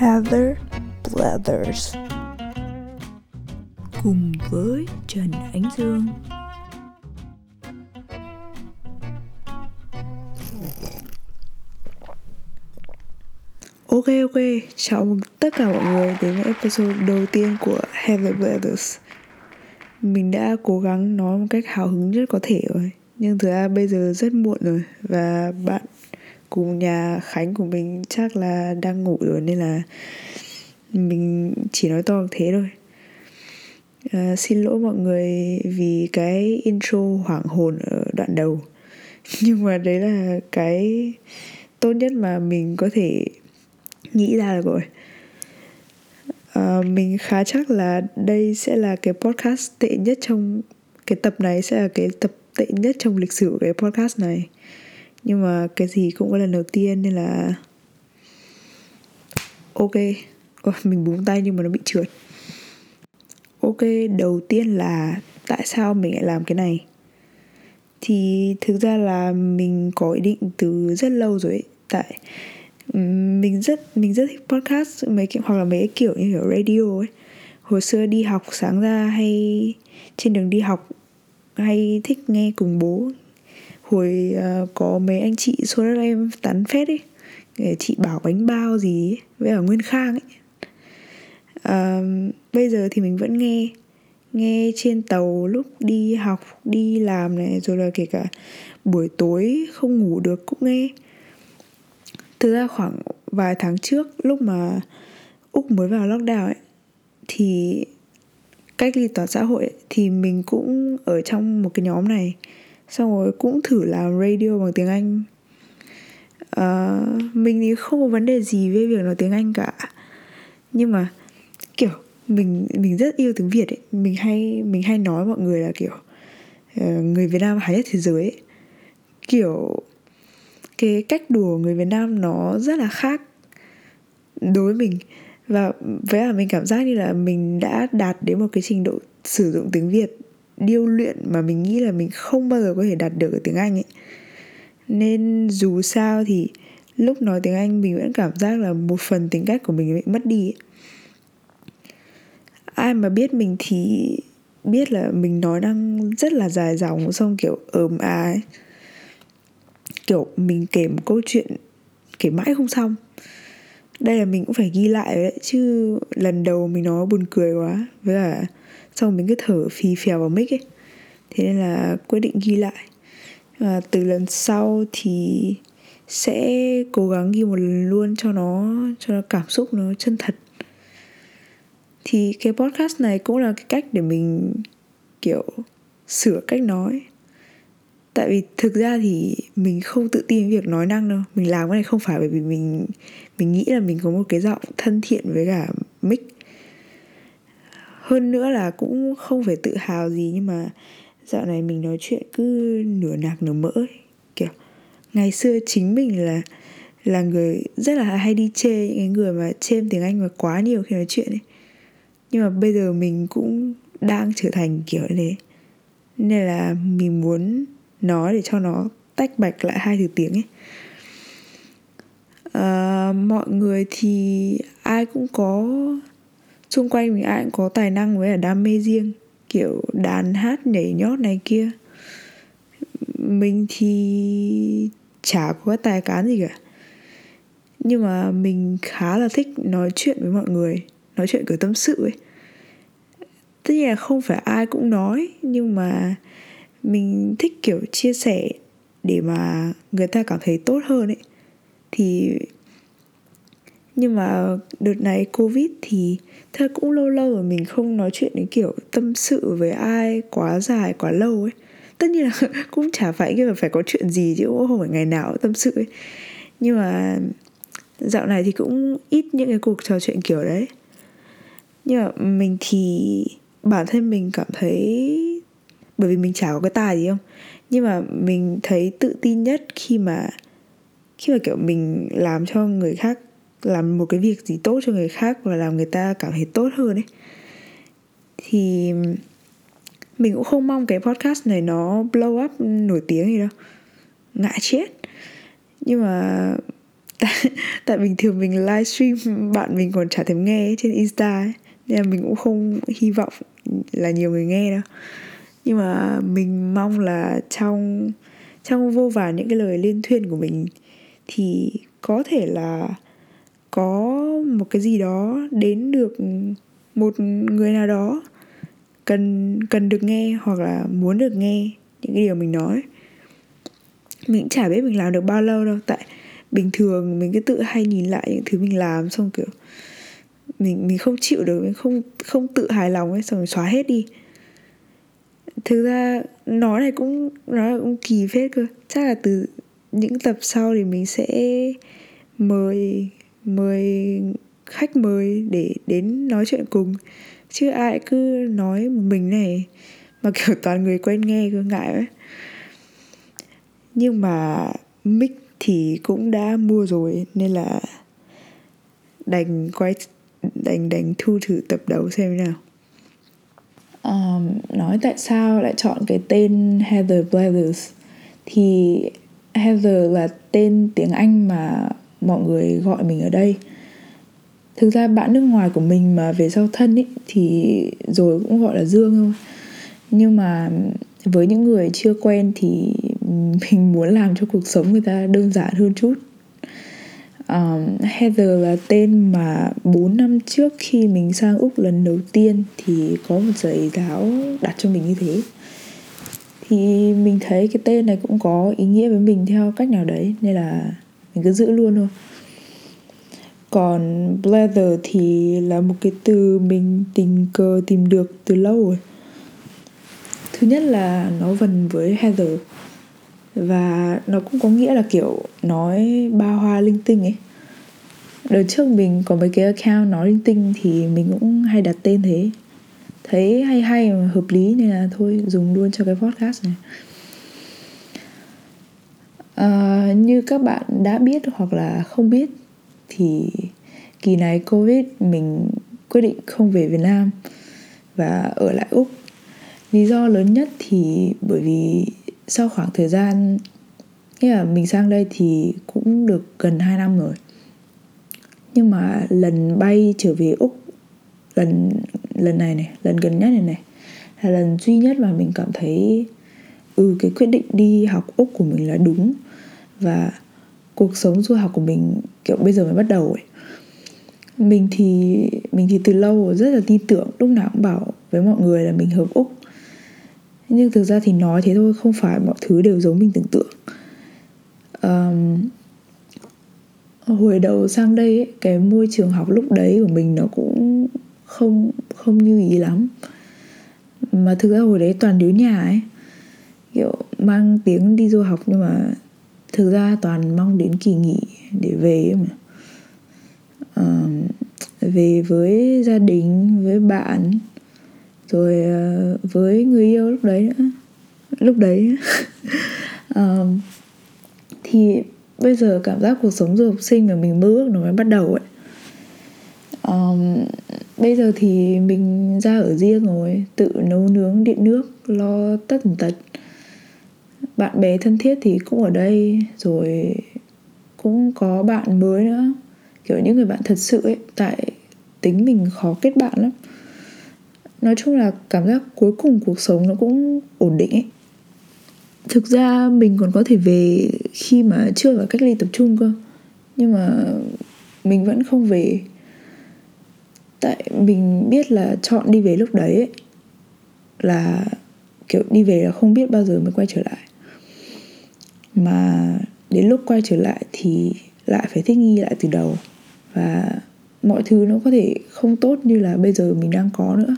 Heather Blathers cùng với Trần Ánh Dương. Ok ok, chào mừng tất cả mọi người đến với episode đầu tiên của Heather Blathers Mình đã cố gắng nói một cách hào hứng nhất có thể rồi. Nhưng thực ra bây giờ rất muộn rồi Và bạn cùng nhà Khánh của mình chắc là đang ngủ rồi Nên là mình chỉ nói to thế thôi. À, Xin lỗi mọi người vì cái intro hoảng hồn ở đoạn đầu. Nhưng mà đấy là cái tốt nhất mà mình có thể nghĩ ra được rồi. À, mình khá chắc là đây sẽ là cái podcast tệ nhất trong cái tập này sẽ là cái tập tệ nhất trong lịch sử của cái podcast này nhưng mà cái gì cũng có lần đầu tiên nên là ok. Ôi, mình búng tay nhưng mà nó bị trượt. Ok đầu tiên là tại sao mình lại làm cái này? Thì thực ra là mình có ý định từ rất lâu rồi ấy. tại mình rất mình rất thích podcast mấy cái hoặc là mấy cái kiểu như kiểu radio ấy. Hồi xưa đi học sáng ra hay trên đường đi học hay thích nghe cùng bố hồi uh, có mấy anh chị xuống đất em tán phét ấy. Ờ, chị bảo bánh bao gì ấy, với ở nguyên khang ấy. Uh, bây giờ thì mình vẫn nghe nghe trên tàu lúc đi học đi làm này rồi là kể cả buổi tối không ngủ được cũng nghe. Thực ra khoảng vài tháng trước lúc mà úc mới vào lockdown ấy thì cách ly toàn xã hội ấy, thì mình cũng ở trong một cái nhóm này xong rồi cũng thử làm radio bằng tiếng anh. Uh, mình thì không có vấn đề gì với việc nói tiếng anh cả. Nhưng mà kiểu mình mình rất yêu tiếng việt ấy. Mình hay mình hay nói mọi người là kiểu uh, người việt nam hay nhất thế giới ấy. kiểu cái cách đùa người Việt Nam nó rất là khác đối với mình. Và với là mình cảm giác như là mình đã đạt đến một cái trình độ sử dụng tiếng Việt điêu luyện mà mình nghĩ là mình không bao giờ có thể đạt được ở tiếng Anh ấy. Nên dù sao thì lúc nói tiếng Anh mình vẫn cảm giác là một phần tính cách của mình bị mất đi ấy. ai mà biết mình thì biết là mình nói đang rất là dài dòng, xong kiểu ờm à ấy. Kiểu mình kể một câu chuyện kể mãi không xong. Đây là mình cũng phải ghi lại đấy, chứ lần đầu mình nói buồn cười quá. Với cả xong mình cứ thở phì phèo vào mic ấy. Thế nên là quyết định ghi lại. À, từ lần sau thì sẽ cố gắng ghi một lần luôn cho nó cho nó cảm xúc nó chân thật. Thì cái podcast này cũng là cái cách để mình kiểu sửa cách nói tại vì thực ra thì mình không tự tin việc nói năng đâu. Mình làm cái này không phải bởi vì mình mình nghĩ là mình có một cái giọng thân thiện với cả mic hơn nữa là cũng không phải tự hào gì nhưng mà dạo này mình nói chuyện cứ nửa nạc nửa mỡ ấy. kiểu ngày xưa chính mình là là người rất là hay đi chê những cái người mà chêm tiếng anh mà quá nhiều khi nói chuyện ấy nhưng mà bây giờ mình cũng đang trở thành kiểu như thế nên là mình muốn nói để cho nó tách bạch lại hai thứ tiếng ấy à, mọi người thì ai cũng có xung quanh mình ai cũng có tài năng với là đam mê riêng, kiểu đàn hát nhảy nhót này kia. Mình thì chả có tài cán gì cả. Nhưng mà mình khá là thích nói chuyện với mọi người, nói chuyện kiểu tâm sự ấy. Tất nhiên là không phải ai cũng nói, nhưng mà mình thích kiểu chia sẻ để mà người ta cảm thấy tốt hơn ấy. Thì nhưng mà đợt này covid thì thật cũng lâu lâu rồi mình không nói chuyện đến kiểu tâm sự với ai quá dài, quá lâu ấy. Tất nhiên là cũng chả phải kiểu phải có chuyện gì chứ, cũng không phải ngày nào tâm sự ấy. Nhưng mà dạo này thì cũng ít những cái cuộc trò chuyện kiểu đấy. Nhưng mà mình thì, bản thân mình cảm thấy, bởi vì mình chả có cái tài gì không? Nhưng mà mình thấy tự tin nhất khi mà khi mà kiểu mình làm cho người khác làm một cái việc gì tốt cho người khác và làm người ta cảm thấy tốt hơn ấy. Thì mình cũng không mong cái podcast này nó blow up nổi tiếng gì đâu. Ngại chết. Nhưng mà tại bình thường mình livestream, bạn mình còn chả thèm nghe trên insta ấy. Nên là mình cũng không hy vọng là nhiều người nghe đâu. Nhưng mà mình mong là trong trong vô vàn những cái lời liên thuyên của mình thì có thể là có một cái gì đó đến được một người nào đó cần cần được nghe hoặc là muốn được nghe những cái điều mình nói. Mình cũng chả biết mình làm được bao lâu đâu, tại bình thường mình cứ tự hay nhìn lại những thứ mình làm xong kiểu mình mình không chịu được, mình không không tự hài lòng ấy, xong rồi xóa hết đi. Thực ra nói này cũng nói là cũng kỳ phết cơ. Chắc là từ những tập sau thì mình sẽ mời mời khách mời để đến nói chuyện cùng. Chứ ai cứ nói một mình này mà kiểu toàn người quen nghe cứ ngại ấy. Nhưng mà mic thì cũng đã mua rồi nên là đành quay đành đành thu thử tập đầu xem thế nào. Um, nói tại sao lại chọn cái tên Heather Blathers? Thì Heather là tên tiếng Anh mà mọi người gọi mình ở đây. Thực ra bạn nước ngoài của mình mà về sau thân ý, thì rồi cũng gọi là dương thôi. Nhưng mà với những người chưa quen thì mình muốn làm cho cuộc sống người ta đơn giản hơn chút. Um, Heather là tên mà 4 năm trước khi mình sang Úc lần đầu tiên thì có một thầy giáo đặt cho mình như thế. Thì mình thấy cái tên này cũng có ý nghĩa với mình theo cách nào đấy nên là mình cứ giữ luôn thôi. Còn blather thì là một cái từ mình tình cờ tìm được từ lâu rồi. Thứ nhất là nó vần với heather. Và nó cũng có nghĩa là kiểu nói ba hoa linh tinh ấy. Đợt trước mình có mấy cái account nói linh tinh thì mình cũng hay đặt tên thế. Thấy hay hay mà hợp lý nên là thôi, dùng luôn cho cái podcast này à, như các bạn đã biết hoặc là không biết thì kỳ này covid mình quyết định không về việt nam và ở lại úc. Lý do lớn nhất thì bởi vì sau khoảng thời gian nghĩa là mình sang đây thì cũng được gần 2 năm rồi. Nhưng mà lần bay trở về úc lần lần này này lần gần nhất này này là lần duy nhất mà mình cảm thấy ừ cái quyết định đi học úc của mình là đúng và cuộc sống du học của mình kiểu bây giờ mới bắt đầu ấy. Mình thì mình thì từ lâu rất là tin tưởng lúc nào cũng bảo với mọi người là mình hợp úc. Nhưng thực ra thì nói thế thôi không phải mọi thứ đều giống mình tưởng tượng. Um, hồi đầu sang đây ấy, cái môi trường học lúc đấy của mình nó cũng không không như ý lắm. Mà thực ra hồi đấy toàn đứa nhà ấy kiểu mang tiếng đi du học nhưng mà thực ra toàn mong đến kỳ nghỉ để về mà. Uh, về với gia đình với bạn rồi uh, với người yêu lúc đấy nữa. Lúc đấy uh, thì bây giờ cảm giác cuộc sống du học sinh mà mình mơ ước nó mới bắt đầu ấy. Um, bây giờ thì mình ra ở riêng rồi tự nấu nướng điện nước lo tất tần tật bạn bè thân thiết thì cũng ở đây rồi cũng có bạn mới nữa. Kiểu những người bạn thật sự ấy tại tính mình khó kết bạn lắm. Nói chung là cảm giác cuối cùng cuộc sống nó cũng ổn định ấy. Thực ra mình còn có thể về khi mà chưa vào cách ly tập trung cơ nhưng mà mình vẫn không về. Tại mình biết là chọn đi về lúc đấy ấy, là kiểu đi về là không biết bao giờ mới quay trở lại mà đến lúc quay trở lại thì lại phải thích nghi lại từ đầu. Và mọi thứ nó có thể không tốt như là bây giờ mình đang có nữa.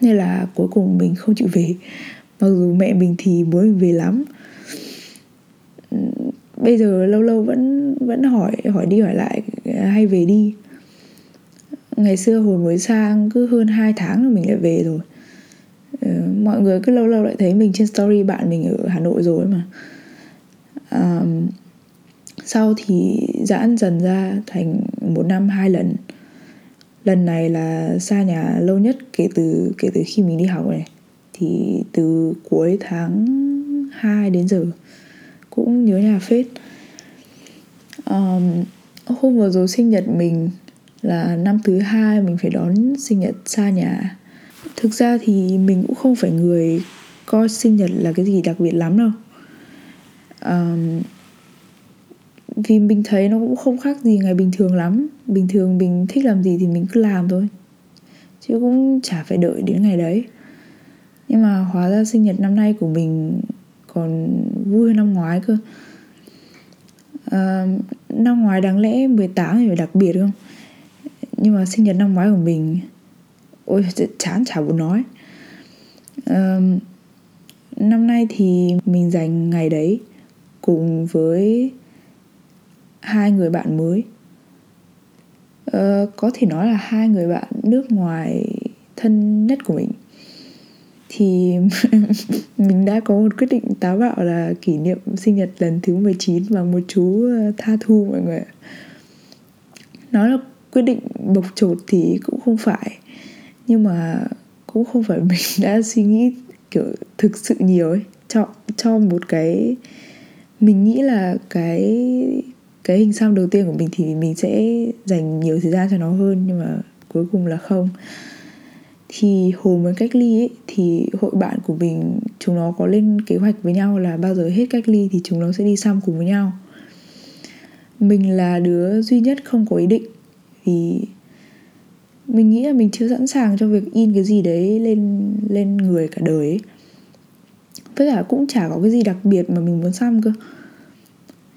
Nên là cuối cùng mình không chịu về. Mặc dù mẹ mình thì muốn mình về lắm. Bây giờ lâu lâu vẫn vẫn hỏi hỏi đi hỏi lại, hay về đi. Ngày xưa hồi mới sang cứ hơn 2 tháng là mình lại về rồi. Ờ, mọi người cứ lâu lâu lại thấy mình trên story bạn mình ở hà nội rồi mà um, sau thì giãn dần ra thành một năm hai lần. Lần này là xa nhà lâu nhất kể từ kể từ khi mình đi học này. Thì từ cuối tháng 2 đến giờ cũng nhớ nhà phết. Um, hôm vừa rồi sinh nhật mình là năm thứ hai mình phải đón sinh nhật xa nhà. Thực ra thì mình cũng không phải người coi sinh nhật là cái gì đặc biệt lắm đâu um, vì mình thấy nó cũng không khác gì ngày bình thường lắm. Bình thường mình thích làm gì thì mình cứ làm thôi. Chứ cũng chả phải đợi đến ngày đấy. Nhưng mà hóa ra sinh nhật năm nay của mình còn vui hơn năm ngoái cơ. À, năm ngoái đáng lẽ 18 thì phải đặc biệt không? Nhưng mà sinh nhật năm ngoái của mình ôi chán chả muốn nói. À, năm nay thì mình dành ngày đấy cùng với hai người bạn mới. Ờ, có thể nói là hai người bạn nước ngoài thân nhất của mình. Thì mình đã có một quyết định táo bạo là kỷ niệm sinh nhật lần thứ 19 bằng một chú ờ, tha thu mọi người Nói là quyết định bộc trột thì cũng không phải Nhưng mà cũng không phải mình đã suy nghĩ kiểu thực sự nhiều ấy cho cho một cái mình nghĩ là cái cái hình xăm đầu tiên của mình thì mình sẽ dành nhiều thời gian cho nó hơn nhưng mà cuối cùng là không thì hồi mới cách ly ấy, thì hội bạn của mình chúng nó có lên kế hoạch với nhau là bao giờ hết cách ly thì chúng nó sẽ đi xăm cùng với nhau mình là đứa duy nhất không có ý định vì mình nghĩ là mình chưa sẵn sàng cho việc in cái gì đấy lên lên người cả đời ấy với cả cũng chả có cái gì đặc biệt mà mình muốn xăm cơ.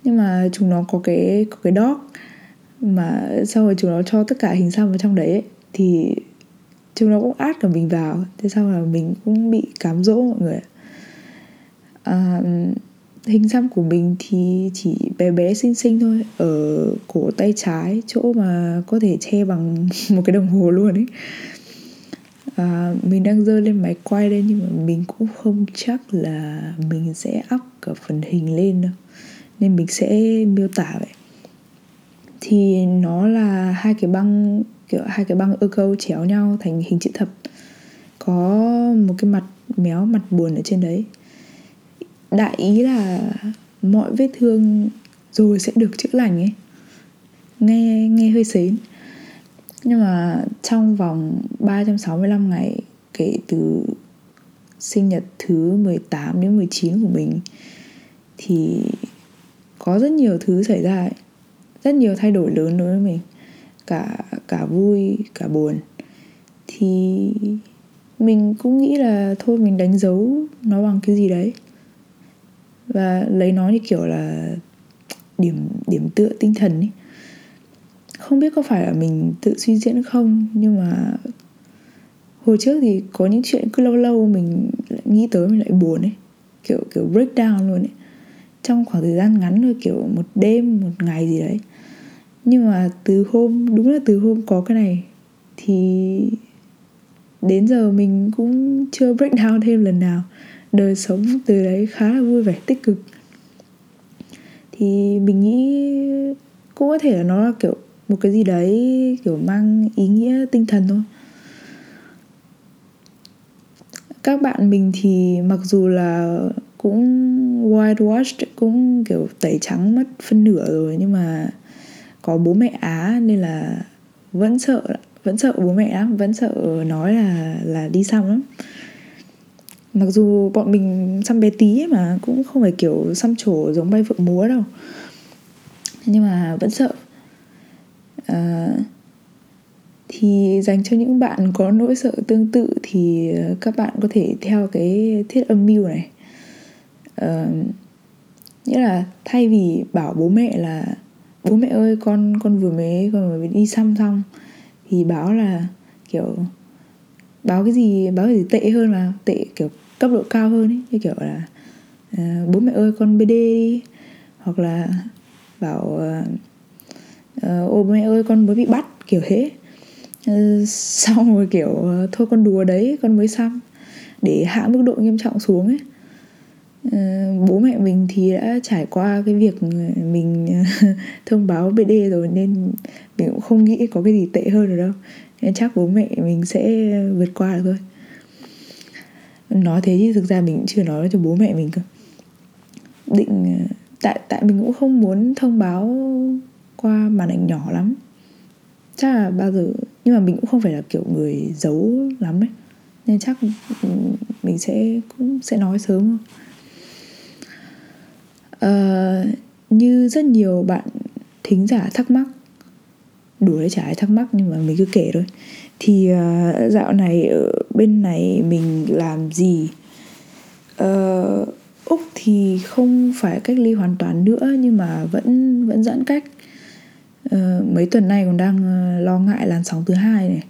Nhưng mà chúng nó có cái có cái dog mà sau rồi chúng nó cho tất cả hình xăm vào trong đấy ấy, thì chúng nó cũng át cả mình vào. Thế sau là mình cũng bị cám dỗ mọi người à, hình xăm của mình thì chỉ bé bé xinh xinh thôi ở cổ tay trái chỗ mà có thể che bằng một cái đồng hồ luôn ấy à, mình đang dơ lên máy quay đây nhưng mà mình cũng không chắc là mình sẽ up cả phần hình lên đâu. Nên mình sẽ miêu tả vậy. Thì nó là hai cái băng kiểu hai cái băng ơ câu chéo nhau thành hình chữ thập. Có một cái mặt méo mặt buồn ở trên đấy. Đại ý là mọi vết thương rồi sẽ được chữa lành ấy. Nghe nghe hơi xến nhưng mà trong vòng 365 ngày, kể từ sinh nhật thứ 18 đến 19 của mình, thì có rất nhiều thứ xảy ra ấy. rất nhiều thay đổi lớn đối với mình. Cả cả vui, cả buồn. Thì mình cũng nghĩ là thôi, mình đánh dấu nó bằng cái gì đấy. Và lấy nó như kiểu là điểm điểm tựa tinh thần ấy không biết có phải là mình tự suy diễn không, nhưng mà hồi trước thì có những chuyện cứ lâu lâu mình lại nghĩ tới mình lại buồn ấy, kiểu kiểu break down luôn ấy. Trong khoảng thời gian ngắn thôi, kiểu một đêm, một ngày gì đấy. Nhưng mà từ hôm, đúng là từ hôm có cái này thì đến giờ mình cũng chưa break down thêm lần nào. Đời sống từ đấy khá là vui vẻ, tích cực. Thì mình nghĩ cũng có thể là nó là kiểu một cái gì đấy, kiểu, mang ý nghĩa tinh thần thôi. Các bạn mình thì mặc dù là cũng whitewashed, cũng, kiểu, tẩy trắng mất phân nửa rồi, nhưng mà có bố mẹ á, nên là vẫn sợ vẫn sợ bố mẹ lắm, vẫn sợ nói là là đi xăm lắm. Mặc dù bọn mình xăm bé tí ấy mà, cũng không phải kiểu xăm trổ giống bay phượng múa đâu. Nhưng mà vẫn sợ à, thì dành cho những bạn có nỗi sợ tương tự thì ờ, các bạn có thể theo cái thiết âm mưu này. À, nghĩa là thay vì bảo bố mẹ là bố mẹ ơi con con vừa mới con vừa mới đi xăm xong. Thì báo là kiểu báo cái gì báo cái gì tệ hơn mà tệ kiểu cấp độ cao hơn ấy. Như kiểu là à, bố mẹ ơi con bd đi. Hoặc là bảo à, Ờ, ô mẹ ơi, con mới bị bắt, kiểu thế. Ờ, xong rồi kiểu ờ, thôi con đùa đấy, con mới xăm để hạ mức độ nghiêm trọng xuống ấy. Bố mẹ mình thì đã trải qua cái việc mình thông báo BD rồi nên mình cũng không nghĩ có cái gì tệ hơn rồi đâu. Nên chắc bố mẹ mình sẽ vượt qua được thôi. Nói thế chứ thực ra mình cũng chưa nói cho bố mẹ mình cơ. Định tại tại mình cũng không muốn thông báo qua màn ảnh nhỏ lắm. Chắc là bao giờ nhưng mà mình cũng không phải là kiểu người giấu lắm ấy. Nên chắc ừ, mình sẽ cũng sẽ nói sớm uh, như rất nhiều bạn thính giả thắc mắc đùa đấy chả ai thắc mắc nhưng mà mình cứ kể thôi. Thì uh, dạo này ở bên này mình làm gì? Uh, úc thì không phải cách ly hoàn toàn nữa nhưng mà vẫn vẫn giãn cách. Ờ, mấy tuần nay còn đang uh, lo ngại làn sóng thứ hai này.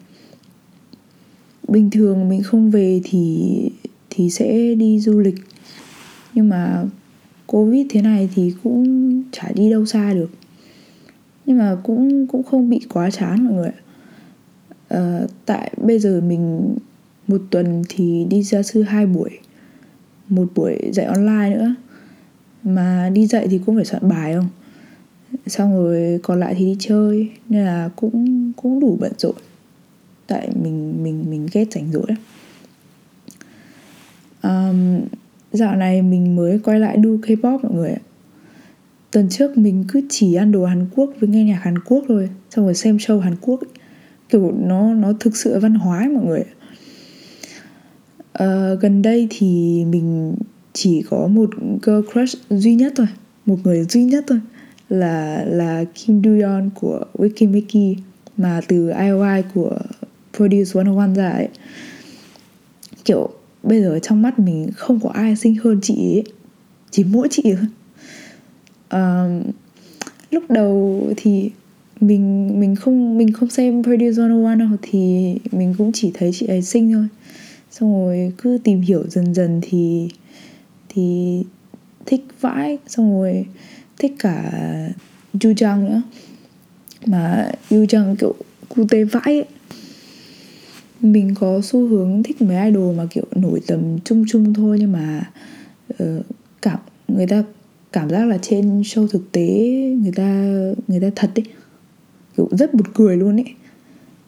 Bình thường mình không về thì thì sẽ đi du lịch. Nhưng mà covid thế này thì cũng chả đi đâu xa được. Nhưng mà cũng cũng không bị quá chán mọi người à, tại bây giờ mình một tuần thì đi gia sư hai buổi một buổi dạy online nữa. Mà đi dạy thì cũng phải soạn bài không? Xong rồi còn lại thì đi chơi nên là cũng cũng đủ bận rộn. Tại mình mình mình ghét rảnh rỗi um, dạo này mình mới quay lại đu K-pop mọi người ạ. Tuần trước mình cứ chỉ ăn đồ Hàn Quốc với nghe nhạc Hàn Quốc thôi xong rồi xem show Hàn Quốc kiểu nó nó thực sự văn hóa ấy, mọi người uh, gần đây thì mình chỉ có một girl crush duy nhất thôi một người duy nhất thôi là là Kim Duyon của Wikimiki mà từ IOI của Produce 101 ra ấy. Kiểu bây giờ trong mắt mình không có ai xinh hơn chị ấy chỉ mỗi chị thôi. Um, lúc đầu thì mình mình không mình không xem Produce 101 đâu thì mình cũng chỉ thấy chị ấy xinh thôi. Xong rồi cứ tìm hiểu dần dần thì thì thích vãi. Xong rồi thích cả Yu Jang nữa. Mà Yu Jang kiểu cute vãi ấy. Mình có xu hướng thích mấy idol mà kiểu nổi tầm chung chung thôi nhưng mà uh, cảm người ta cảm giác là trên show thực tế người ta người ta thật ấy. Kiểu rất bụt cười luôn ấy.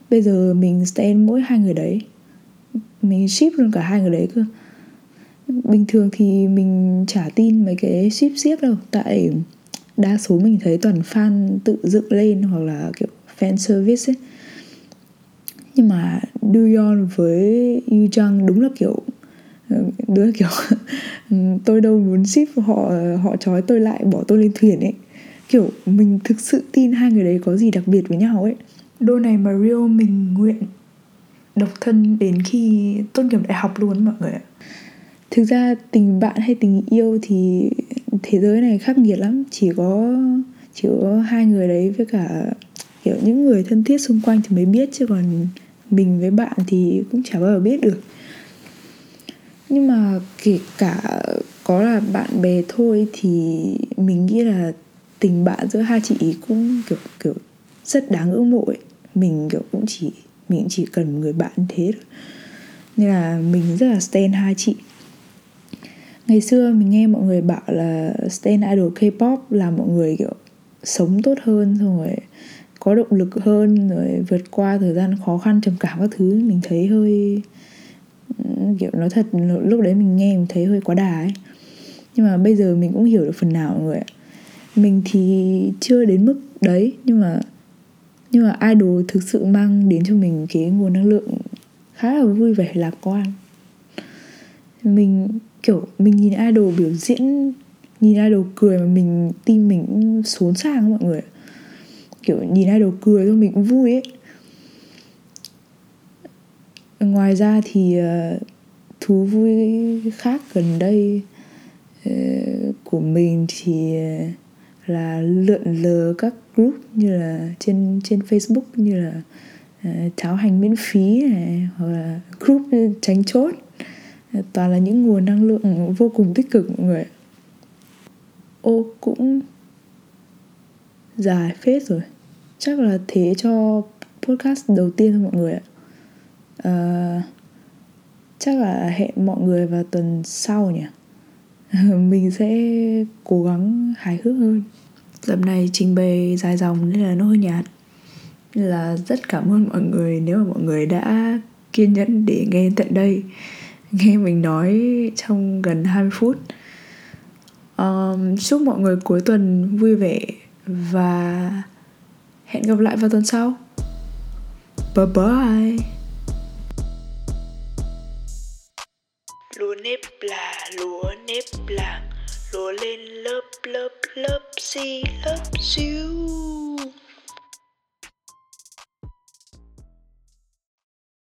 Bây giờ mình stand mỗi hai người đấy. Mình ship luôn cả hai người đấy cơ. Bình thường thì mình chả tin mấy cái ship siếc đâu. Tại đa số mình thấy toàn fan tự dựng lên hoặc là kiểu fan service ấy. Nhưng mà Duyon với Yu Jung đúng là kiểu đúng là kiểu tôi đâu muốn ship họ họ trói tôi lại bỏ tôi lên thuyền ấy. Kiểu mình thực sự tin hai người đấy có gì đặc biệt với nhau ấy. Đôi này mà Rio mình nguyện độc thân đến khi tốt nghiệp đại học luôn mọi người ạ. Thực ra tình bạn hay tình yêu thì thế giới này khắc nghiệt lắm. Chỉ có chỉ có hai người đấy với cả, kiểu, những người thân thiết xung quanh thì mới biết, chứ còn mình với bạn thì cũng chả bao giờ biết được. Nhưng mà kể cả có là bạn bè thôi thì mình nghĩ là tình bạn giữa hai chị ý cũng, kiểu kiểu, rất đáng ngưỡng mộ ấy. Mình, kiểu, cũng chỉ, mình chỉ cần một người bạn thế thôi. Nên là mình rất là stan hai chị ngày xưa mình nghe mọi người bảo là stand idol K-pop là mọi người, kiểu, sống tốt hơn, xong rồi có động lực hơn, rồi vượt qua thời gian khó khăn, trầm cảm các thứ. Mình thấy hơi kiểu, nói thật lúc đấy mình nghe mình thấy hơi quá đà ấy. Nhưng mà bây giờ mình cũng hiểu được phần nào, mọi người ạ. Mình thì chưa đến mức đấy, nhưng mà nhưng mà idol thực sự mang đến cho mình cái nguồn năng lượng khá là vui vẻ, lạc quan. Mình kiểu mình nhìn idol biểu diễn nhìn idol cười mà mình tim mình xốn sang mọi người. Kiểu nhìn idol cười thôi mình cũng vui ấy. Ngoài ra thì uh, thú vui khác gần đây uh, của mình thì uh, là lượn lờ các group như là trên trên Facebook như là uh, cháo hành miễn phí này hoặc là group tránh chốt toàn là những nguồn năng lượng vô cùng tích cực mọi người ô cũng dài phết rồi. Chắc là thế cho podcast đầu tiên thôi mọi người ạ. À, chắc là hẹn mọi người vào tuần sau nhỉ? Mình sẽ cố gắng hài hước hơn. Tập này trình bày dài dòng nên là nó hơi nhạt. Nên là rất cảm ơn mọi người nếu mà mọi người đã kiên nhẫn để nghe tận đây nghe mình nói trong gần 20 phút. Um, chúc mọi người cuối tuần vui vẻ và hẹn gặp lại vào tuần sau. Bye bye lúa nếp là lúa nếp làng lúa lên lớp lớp lớp xi lớp xíu.